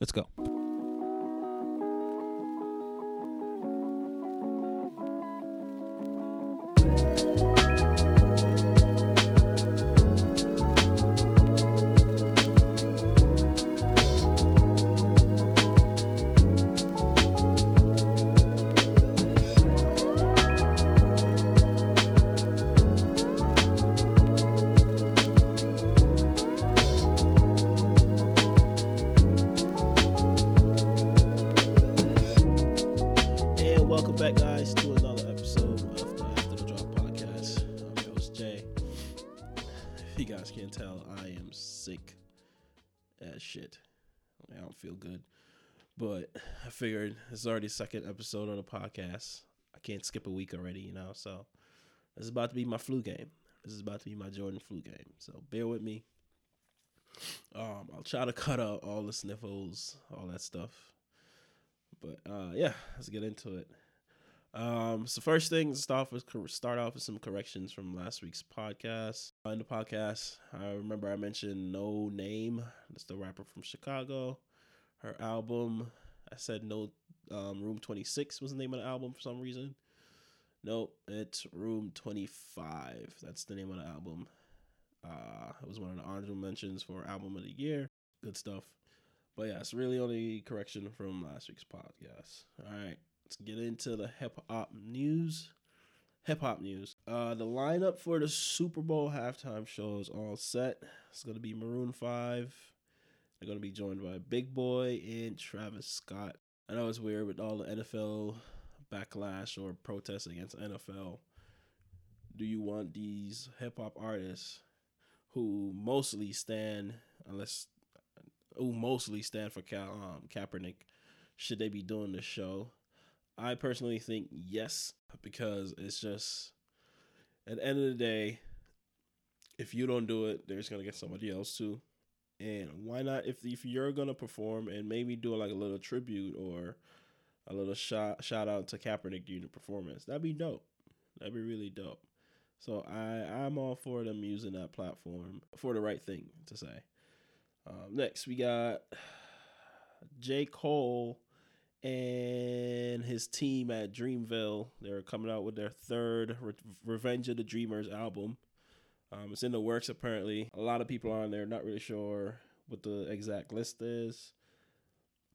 Let's go. Figured it's already second episode of the podcast. I can't skip a week already, you know? So this is about to be my flu game. This is about to be my Jordan flu game. So bear with me. Um, I'll try to cut out all the sniffles, all that stuff. But uh, yeah, let's get into it. Um, so first thing, start off with start off with some corrections from last week's podcast. Uh, in the podcast, I remember I mentioned Noname. That's the rapper from Chicago. Her album, I said no. Um, Room Twenty Six was the name of the album for some reason. Nope, it's Room Twenty Five. That's the name of the album. Uh, it was one of the honorable mentions for album of the year. Good stuff. But yeah, it's really only correction from last week's podcast. All right, let's get into the hip hop news. Hip hop news. Uh, the lineup for the Super Bowl halftime show is all set. It's gonna be Maroon Five. They're gonna be joined by Big Boi and Travis Scott. I know it's weird with all the NFL backlash or protests against NFL. Do you want these hip hop artists who mostly stand, unless who mostly stand for Cal, um, Kaepernick, should they be doing the show? I personally think yes, because it's just at the end of the day, if you don't do it, there's gonna get somebody else to. And why not if if you're gonna perform and maybe do like a little tribute or a little shout shout out to Kaepernick during the performance, that'd be dope. That'd be really dope. So I I'm all for them using that platform for the right thing to say. Um, next, we got J. Cole and his team at Dreamville. They're coming out with their third Re- Revenge of the Dreamers album. Um, it's in the works, apparently. A lot of people are on there, not really sure what the exact list is.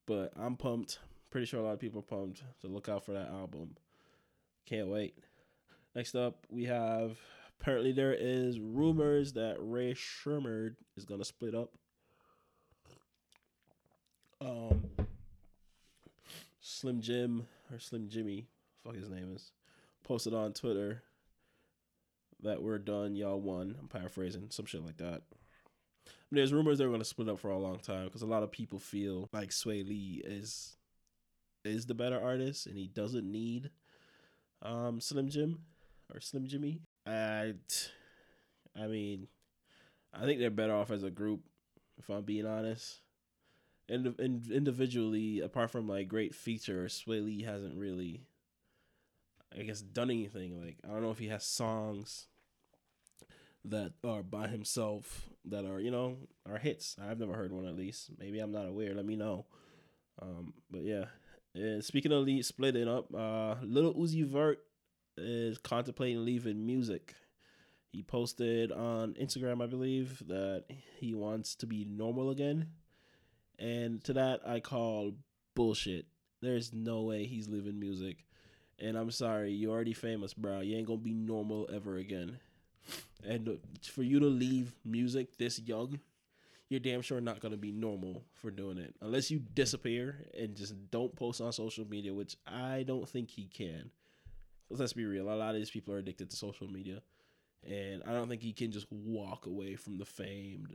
But I'm pumped. Pretty sure a lot of people are pumped to look out for that album. Can't wait. Next up, we have apparently there is rumors that Rae Sremmurd is gonna split up um Slim Jim or Slim Jxmmi, fuck his name is, posted on Twitter that we're done, y'all won. I'm paraphrasing, some shit like that. I mean, there's rumors they're gonna split up for a long time because a lot of people feel like Swae Lee is is the better artist and he doesn't need um Slim Jim or Slim Jxmmi. I I mean, I think they're better off as a group if I'm being honest and in, individually, apart from like great features, Swae Lee hasn't really, I guess, done anything. Like I don't know if he has songs that are by himself that are you know are hits. I've never heard one at least. Maybe I'm not aware. Let me know. Um, but yeah. And speaking of Lee splitting up, uh, Lil Uzi Vert is contemplating leaving music. He posted on Instagram, I believe, that he wants to be normal again. And to that, I call bullshit. There's no way he's leaving music. And I'm sorry, you're already famous, bro. You ain't gonna be normal ever again. And for you to leave music this young, you're damn sure not gonna be normal for doing it. Unless you disappear and just don't post on social media, which I don't think he can. Let's be real. A lot of these people are addicted to social media. And I don't think he can just walk away from the fame,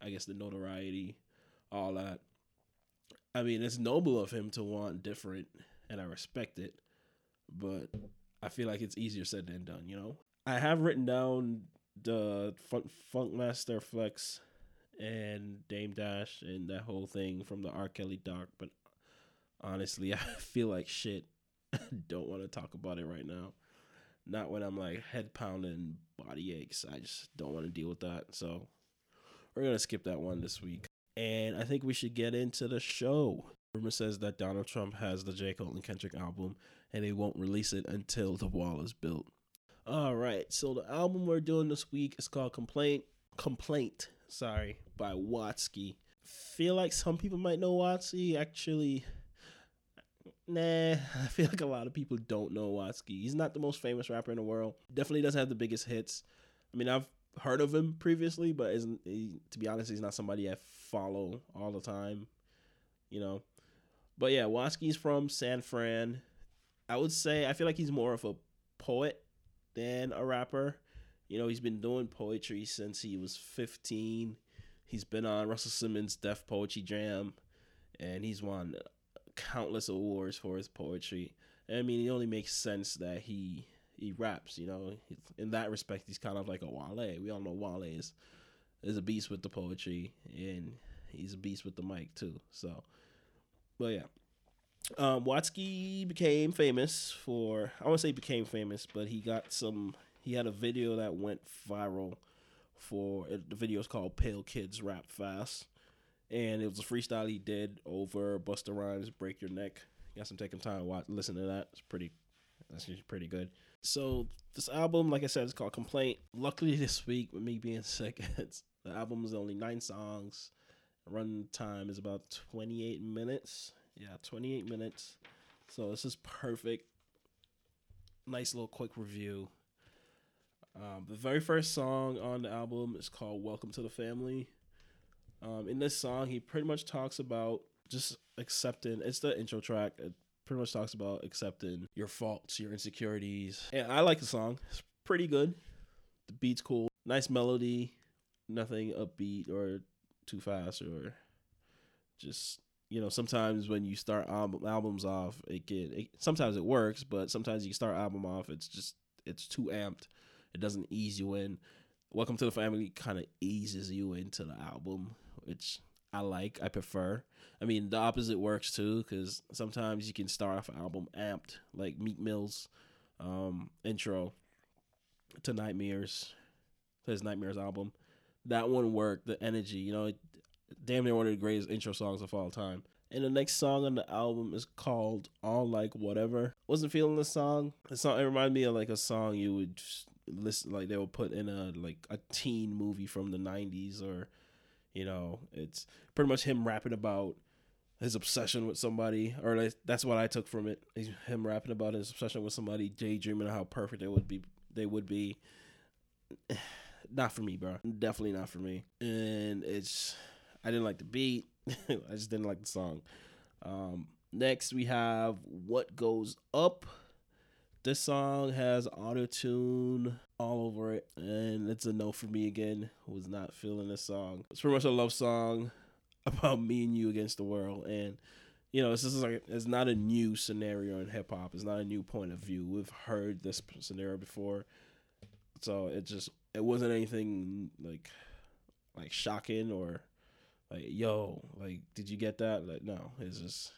I guess the notoriety, all that. I mean, it's noble of him to want different, and I respect it, but I feel like it's easier said than done, you know? I have written down the Funk, Funkmaster Flex and Dame Dash and that whole thing from the R. Kelly doc, but honestly, I feel like shit. don't want to talk about it right now. Not when I'm like head pounding, body aches. I just don't want to deal with that. So we're gonna skip that one this week. And I think we should get into the show. Rumor says that Donald Trump has the J. Cole and Kendrick album and they won't release it until the wall is built. All right, so the album we're doing this week is called Complaint. Complaint, sorry, by Watsky. Feel like some people might know Watsky. Actually, nah, I feel like a lot of people don't know Watsky. He's not the most famous rapper in the world. Definitely doesn't have the biggest hits. I mean, I've heard of him previously, but isn't he, to be honest, he's not somebody I follow all the time. You know, but yeah, Watsky's from San Fran. I would say I feel like he's more of a poet than a rapper. You know, he's been doing poetry since he was 15. He's been on Russell Simmons' Def Poetry Jam, and he's won countless awards for his poetry. I mean, it only makes sense that he he raps. You know, in that respect, he's kind of like a Wale. We all know Wale is is a beast with the poetry, and he's a beast with the mic too. So, but yeah, um, Watsky became famous for I won't say became famous, but he got some. He had a video that went viral for the video is called "Pale Kids Rap Fast," and it was a freestyle he did over Busta Rhymes' "Break Your Neck." Got some taking time watch, listen to that. It's pretty, that's pretty good. So this album, like I said, is called "Complaint." Luckily this week, with me being sick, the album is only nine songs. Run time is about twenty eight minutes yeah, 28 minutes. So this is perfect. Nice little quick review. Um, the very first song on the album is called Welcome to the Family. Um, in this song, he pretty much talks about just accepting, it's the intro track. It pretty much talks about accepting your faults, your insecurities. And I like the song, it's pretty good. The beat's cool, nice melody, nothing upbeat or too fast or just you know sometimes when you start album, albums off it get it, sometimes it works but sometimes you start album off it's just it's too amped. It doesn't ease you in. Welcome to the family kind of eases you into the album which i like i prefer. I mean the opposite works too because sometimes you can start off an album amped like Meek Mill's um, intro to nightmares his nightmares album. That one worked the energy you know it, damn near one of the greatest intro songs of all time. And the next song on the album is called All Like Whatever. Wasn't feeling the song. The song it reminded me of like a song you would listen like they would put in a like a teen movie from the nineties or you know, it's pretty much him rapping about his obsession with somebody, or like, that's what I took from it. He's him rapping about his obsession with somebody, daydreaming how perfect they would be. They would be. Not for me, bro. Definitely not for me. And it's I didn't like the beat. I just didn't like the song. Um, next, we have What Goes Up. This song has auto tune all over it, and it's a no for me again. Was not feeling this song. It's pretty much a love song about me and you against the world, and you know, this is like it's not a new scenario in hip hop. It's not a new point of view. We've heard this scenario before, so it just it wasn't anything like like shocking or like yo like did you get that? Like no it's just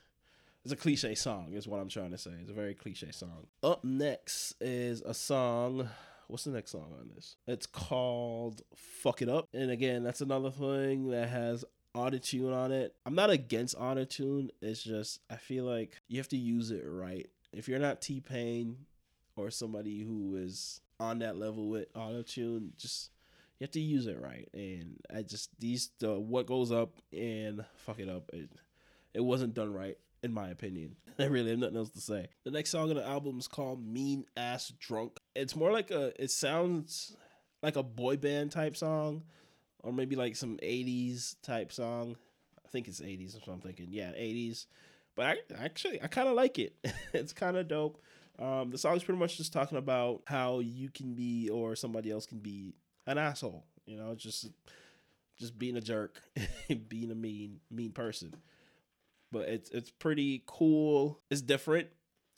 it's a cliche song is what i'm trying to say. It's a very cliche song. Up next is a song what's the next song on this? It's called fuck it up. And again that's another thing that has autotune on it. I'm not against autotune. It's just i feel like you have to use it right. If you're not T-Pain or somebody who is on that level with autotune just you have to use it right. And I just these the what goes up and fuck it up. It it wasn't done right in my opinion. I really have nothing else to say. The next song on the album is called Mean Ass Drunk. It's more like a it sounds like a boy band type song or maybe like some 80s type song. I think it's 80s or something. thinking. Yeah, 80s. But I actually I kind of like it. it's kind of dope. Um, the song's pretty much just talking about how you can be or somebody else can be an asshole. You know, just just being a jerk, being a mean mean person. But it's it's pretty cool. It's different.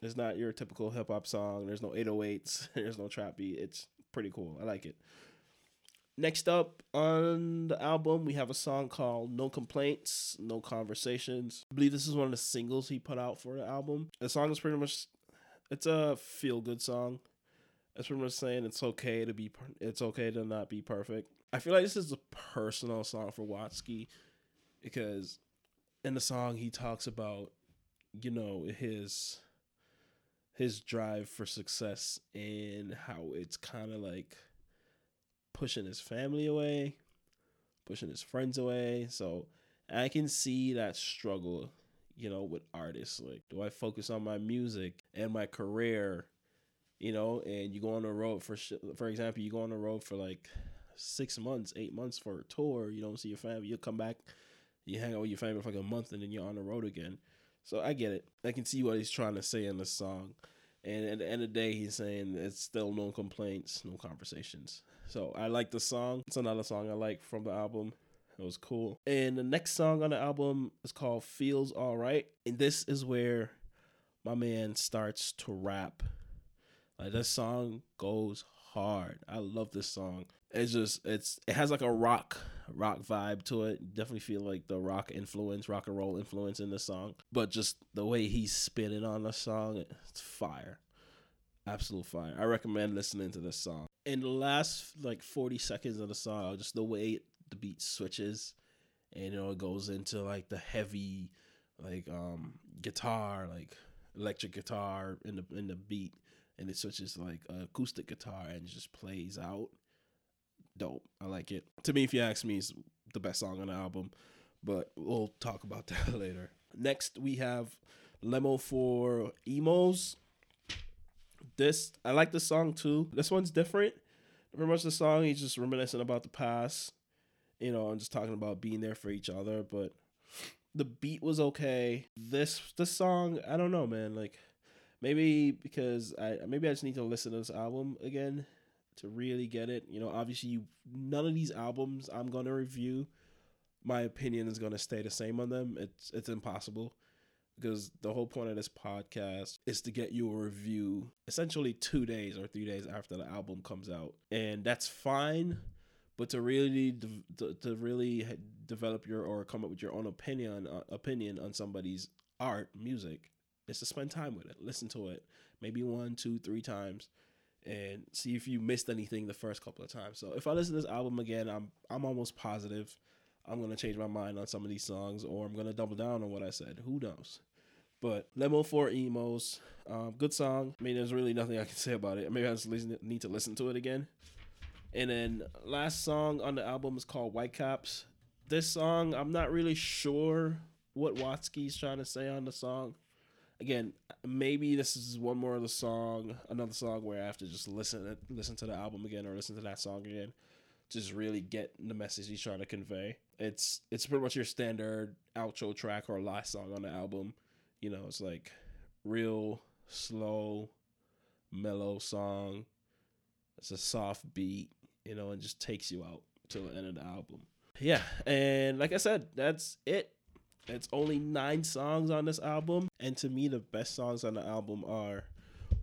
It's not your typical hip hop song. There's no 808s. There's no trap beat. It's pretty cool. I like it. Next up on the album, we have a song called No Complaints, No Conversations. I believe this is one of the singles he put out for the album. The song is pretty much it's a feel good song. That's pretty much saying it's okay to be. It's okay to not be perfect. I feel like this is a personal song for Watsky. because in the song he talks about you know his his drive for success and how it's kind of like pushing his family away, pushing his friends away. So I can see that struggle, you know, with artists. Like, do I focus on my music and my career, you know, and you go on the road for, for example, you go on the road for like six months, eight months for a tour, you don't see your family, you come back, you hang out with your family for like a month, and then you're on the road again. So I get it. I can see what he's trying to say in the song. And at the end of the day, he's saying it's still no complaints, no conversations. So I like the song. It's another song I like from the album. It was cool. And the next song on the album is called Feels Alright. And this is where my man starts to rap. Like this song goes hard. I love this song. It's just it's it has like a rock rock vibe to it. Definitely feel like the rock influence, rock and roll influence in the song. But just the way he's spinning on the song, it's fire. Absolute fire. I recommend listening to this song. In the last like 40 seconds of the song, just the way the beat switches and you know it goes into like the heavy like um guitar, like electric guitar in the in the beat and it switches like acoustic guitar and just plays out dope. I like it. To me, if you ask me, it's the best song on the album, but we'll talk about that later. Next, we have Lemo for Emos. This I like this song too. This one's different. Very much the song, he's just reminiscing about the past, you know, and just talking about being there for each other. But the beat was okay. This this song, I don't know, man. Like maybe because I maybe I just need to listen to this album again to really get it. You know, obviously, none of these albums I'm gonna review. My opinion is gonna stay the same on them. It's it's impossible because the whole point of this podcast is to get you a review essentially two days or three days after the album comes out, and that's fine. But to really de- to really develop your or come up with your own opinion uh, opinion on somebody's art music is to spend time with it, listen to it, maybe one, two, three times, and see if you missed anything the first couple of times. So if I listen to this album again, I'm I'm almost positive I'm gonna change my mind on some of these songs, or I'm gonna double down on what I said. Who knows? But Lemo for Emos, um, good song. I mean, there's really nothing I can say about it. Maybe I just need to listen to it again. And then last song on the album is called Whitecaps. This song, I'm not really sure what Watsky's trying to say on the song again, maybe this is one more of the song, another song where I have to just listen listen to the album again or listen to that song again, just really get the message he's trying to convey. It's it's pretty much your standard outro track or last song on the album. You know, it's like real slow, mellow song. It's a soft beat, you know, and just takes you out to the end of the album. Yeah, and like I said, that's it it's only nine songs on this album, and to me, the best songs on the album are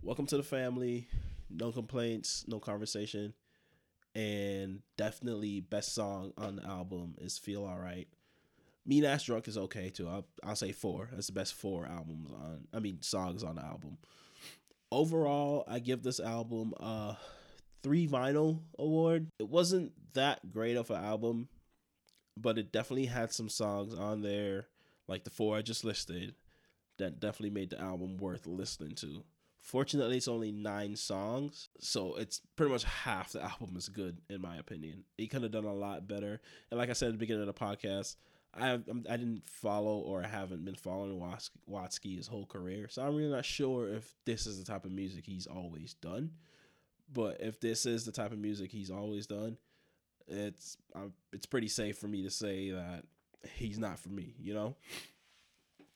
"Welcome to the Family," "No Complaints," "No Conversation," and definitely best song on the album is "Feel Alright." Mean Ass Drunk is okay too. I'll, I'll say four. That's the best four albums on. I mean songs on the album. Overall, I give this album a three vinyl award. It wasn't that great of an album, but it definitely had some songs on there like the four I just listed, that definitely made the album worth listening to. Fortunately, it's only nine songs, so it's pretty much half the album is good in my opinion. He could have done a lot better. And like I said at the beginning of the podcast, I I didn't follow or I haven't been following Watsky his whole career, so I'm really not sure if this is the type of music he's always done. But if this is the type of music he's always done, it's uh, it's pretty safe for me to say that he's not for me, you know?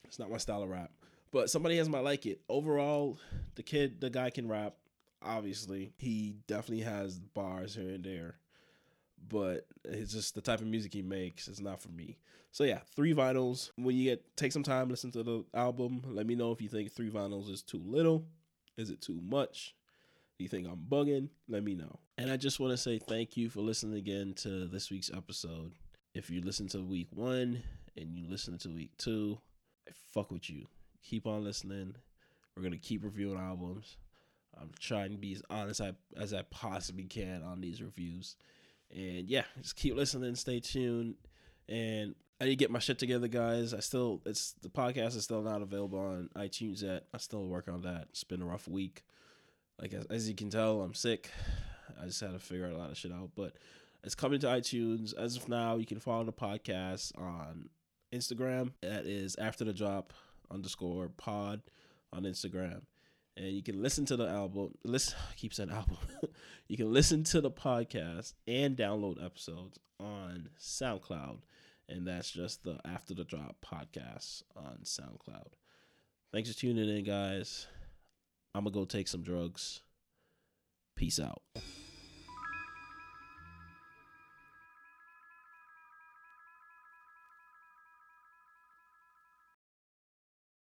It's not my style of rap. But somebody else might like it. Overall, the kid, the guy can rap. Obviously, he definitely has bars here and there. But it's just the type of music he makes. It's not for me. So yeah, three vinyls. When you get take some time, listen to the album. Let me know if you think three vinyls is too little. Is it too much? You think I'm bugging? Let me know. And I just want to say thank you for listening again to this week's episode if you listen to week one and you listen to week two, I fuck with you. Keep on listening. We're gonna keep reviewing albums. I'm trying to be as honest as I possibly can on these reviews. And yeah, just keep listening, stay tuned. And I need to get my shit together, guys. I still it's the podcast is still not available on iTunes yet. I still work on that. It's been a rough week. Like as, as you can tell, I'm sick. I just had to figure a lot of shit out, but it's coming to iTunes as of now. You can follow the podcast on Instagram. That is after the drop underscore pod on Instagram. And you can listen to the album. Listen, I keep saying album. you can listen to the podcast and download episodes on SoundCloud and that's just the After the Drop podcast on SoundCloud. Thanks for tuning in, guys. I'm gonna go take some drugs. Peace out.